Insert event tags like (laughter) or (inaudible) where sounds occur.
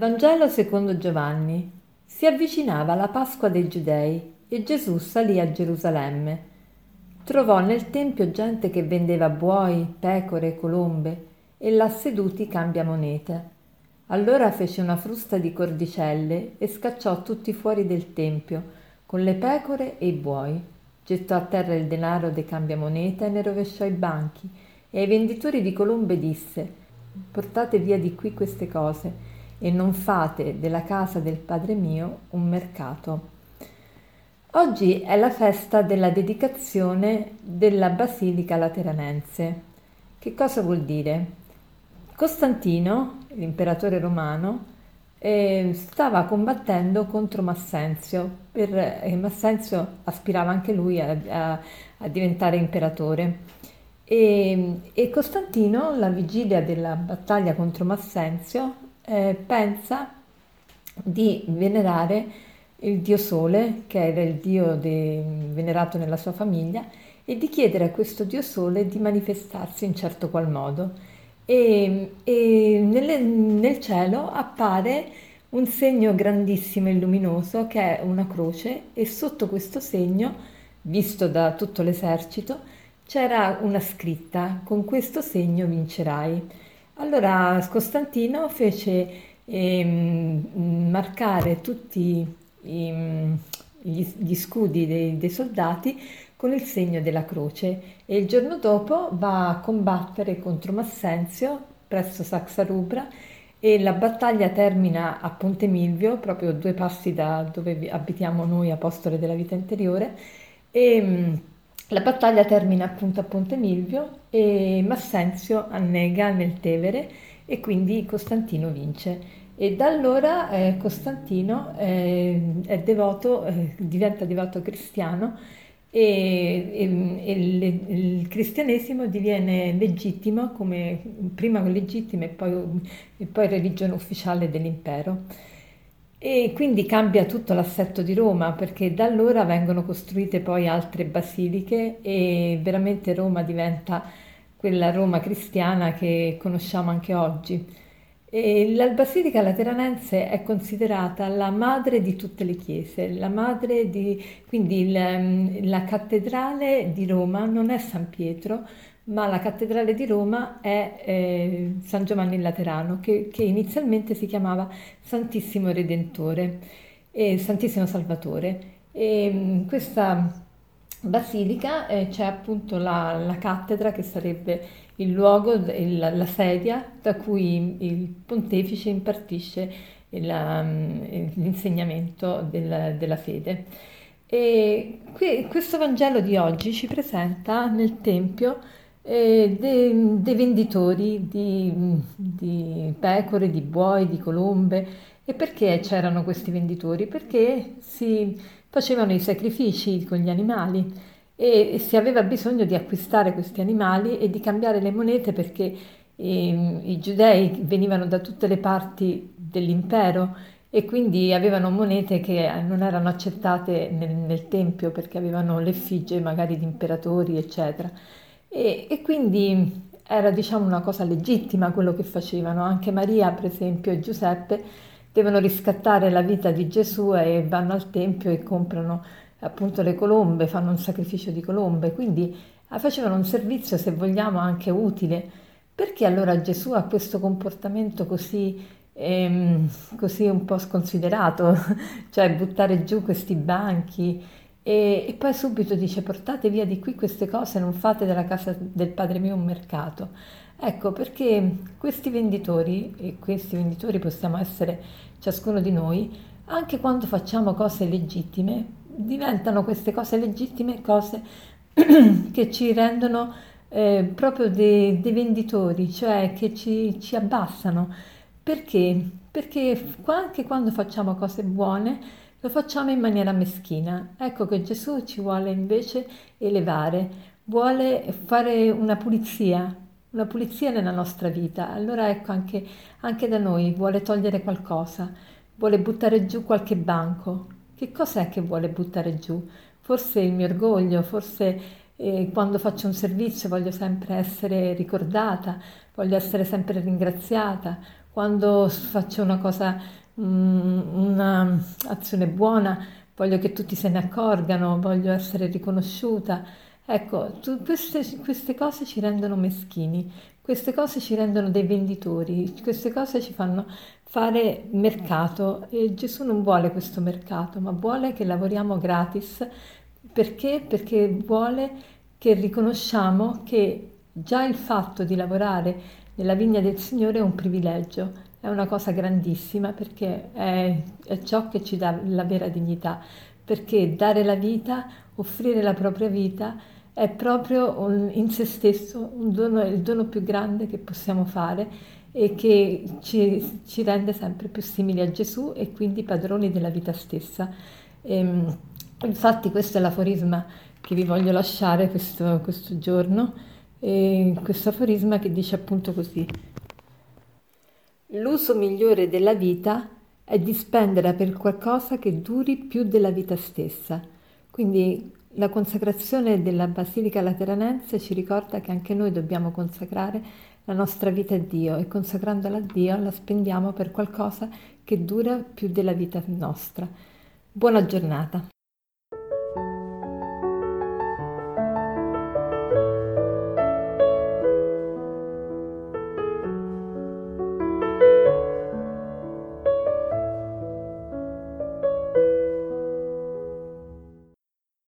Vangelo secondo Giovanni. Si avvicinava la Pasqua dei Giudei e Gesù salì a Gerusalemme. Trovò nel tempio gente che vendeva buoi, pecore, colombe e là seduti cambiamonete. Allora fece una frusta di cordicelle e scacciò tutti fuori del tempio, con le pecore e i buoi. Gettò a terra il denaro dei cambiamoneta e ne rovesciò i banchi, e ai venditori di colombe disse: Portate via di qui queste cose e non fate della casa del Padre mio un mercato. Oggi è la festa della dedicazione della Basilica Lateranense. Che cosa vuol dire? Costantino, l'imperatore romano, eh, stava combattendo contro Massenzio, per, eh, Massenzio aspirava anche lui a, a, a diventare imperatore. E, e Costantino, la vigilia della battaglia contro Massenzio, eh, pensa di venerare il dio Sole, che era il dio de, venerato nella sua famiglia, e di chiedere a questo dio Sole di manifestarsi in certo qual modo. E, e nelle, nel cielo appare un segno grandissimo e luminoso che è una croce e sotto questo segno, visto da tutto l'esercito, c'era una scritta, con questo segno vincerai. Allora Costantino fece eh, marcare tutti i, gli, gli, scudi dei, dei, soldati con il segno della croce e il giorno dopo va a combattere contro Massenzio presso Saxarubra e la battaglia termina a Ponte Milvio, proprio due passi da dove abitiamo noi, apostole della vita interiore, e la battaglia termina appunto a Ponte Milvio e Massenzio annega nel Tevere e quindi Costantino vince. E da allora eh, Costantino eh, è devoto, eh, diventa devoto cristiano e, e, e le, il cristianesimo diviene legittimo come prima legittimo e poi, e poi religione ufficiale dell'impero. E quindi cambia tutto l'assetto di Roma perché da allora vengono costruite poi altre basiliche e veramente Roma diventa quella Roma cristiana che conosciamo anche oggi. E la Basilica Lateranense è considerata la madre di tutte le chiese, la madre di, quindi la, la cattedrale di Roma non è San Pietro, ma la cattedrale di Roma è eh, San Giovanni Laterano, che, che, inizialmente si chiamava Santissimo Redentore, e Santissimo Salvatore. E mm, questa basilica eh, c'è appunto la, la, cattedra che sarebbe il luogo, il, la sedia da cui il pontefice impartisce la, mm, l'insegnamento del, della fede. E qui, questo Vangelo di oggi ci presenta nel Tempio eh, dei, dei venditori di, di pecore, di buoi, di colombe. E perché c'erano questi venditori? Perché si facevano i sacrifici con gli animali e si aveva bisogno di acquistare questi animali e di cambiare le monete perché eh, i giudei venivano da tutte le parti dell'impero e quindi avevano monete che non erano accettate nel, nel tempio perché avevano l'effigie magari di imperatori, eccetera. E, e quindi era diciamo una cosa legittima quello che facevano. Anche Maria, per esempio, e Giuseppe devono riscattare la vita di Gesù e vanno al Tempio e comprano appunto le colombe, fanno un sacrificio di colombe, quindi ah, facevano un servizio, se vogliamo, anche utile. Perché allora Gesù ha questo comportamento così, ehm, così un po' sconsiderato, (laughs) cioè buttare giù questi banchi? E, e, poi subito dice portate via di qui queste cose, non fate della casa del Padre mio un mercato. Ecco perché questi venditori, e questi venditori possiamo essere ciascuno di noi, anche quando facciamo cose legittime, diventano queste cose legittime cose (clears throat) che ci rendono eh, proprio dei, dei, venditori, cioè che ci, ci abbassano. Perché? Perché anche quando facciamo cose buone, lo facciamo in maniera meschina. Ecco che Gesù ci vuole invece elevare, vuole fare una pulizia, una pulizia nella nostra vita. Allora ecco anche, anche da noi vuole togliere qualcosa, vuole buttare giù qualche banco. Che cos'è che vuole buttare giù? Forse il mio orgoglio, forse e quando faccio un servizio voglio sempre essere ricordata, voglio essere sempre ringraziata, quando faccio una cosa, un'azione buona, voglio che tutti se ne accorgano, voglio essere riconosciuta. Ecco, tu, queste, queste cose ci rendono meschini, queste cose ci rendono dei venditori, queste cose ci fanno fare mercato e Gesù non vuole questo mercato, ma vuole che lavoriamo gratis perché? Perché vuole che riconosciamo che già il fatto di lavorare nella vigna del Signore è un privilegio, è una cosa grandissima perché è, è ciò che ci dà la vera dignità, perché dare la vita, offrire la propria vita è proprio un, in se stesso un dono, il dono più grande che possiamo fare e che ci, ci rende sempre più simili a Gesù e quindi padroni della vita stessa. E, ehm, infatti questo è l'aforisma che vi voglio lasciare questo, questo giorno, e questo aforisma che dice appunto così. L'uso migliore della vita è di spendere per qualcosa che duri più della vita stessa. Quindi la consacrazione della Basilica Lateranense ci ricorda che anche noi dobbiamo consacrare la nostra vita a Dio e consacrandola a Dio la spendiamo per qualcosa che dura più della vita nostra. Buona giornata.